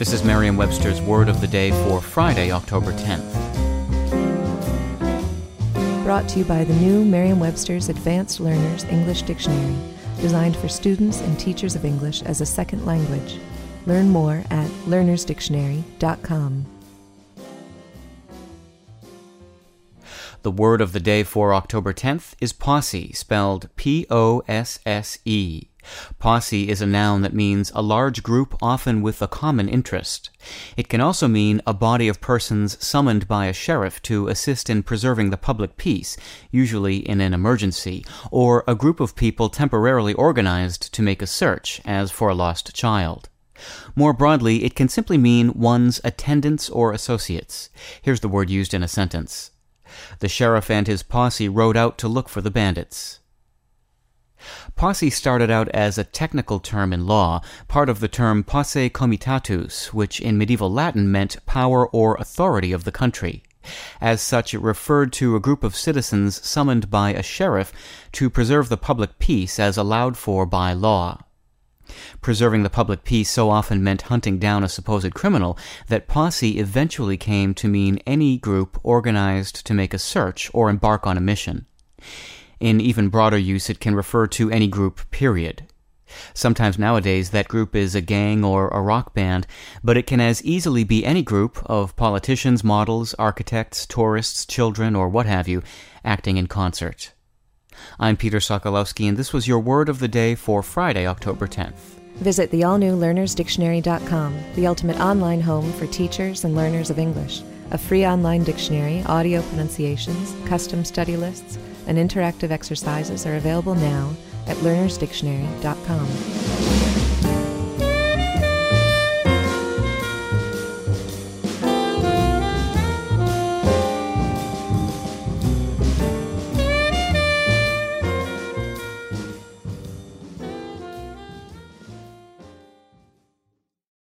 This is Merriam Webster's Word of the Day for Friday, October 10th. Brought to you by the new Merriam Webster's Advanced Learners English Dictionary, designed for students and teachers of English as a second language. Learn more at learnersdictionary.com. The word of the day for October 10th is posse, spelled P O S S E. Posse is a noun that means a large group, often with a common interest. It can also mean a body of persons summoned by a sheriff to assist in preserving the public peace, usually in an emergency, or a group of people temporarily organized to make a search, as for a lost child. More broadly, it can simply mean one's attendants or associates. Here's the word used in a sentence. The sheriff and his posse rode out to look for the bandits. Posse started out as a technical term in law, part of the term posse comitatus, which in medieval Latin meant power or authority of the country. As such, it referred to a group of citizens summoned by a sheriff to preserve the public peace as allowed for by law. Preserving the public peace so often meant hunting down a supposed criminal that posse eventually came to mean any group organized to make a search or embark on a mission. In even broader use, it can refer to any group, period. Sometimes nowadays that group is a gang or a rock band, but it can as easily be any group of politicians, models, architects, tourists, children, or what have you, acting in concert. I'm Peter Sokolowski, and this was your word of the day for Friday, October 10th. Visit the all new learnersdictionary.com, the ultimate online home for teachers and learners of English. A free online dictionary, audio pronunciations, custom study lists, and interactive exercises are available now at learnersdictionary.com.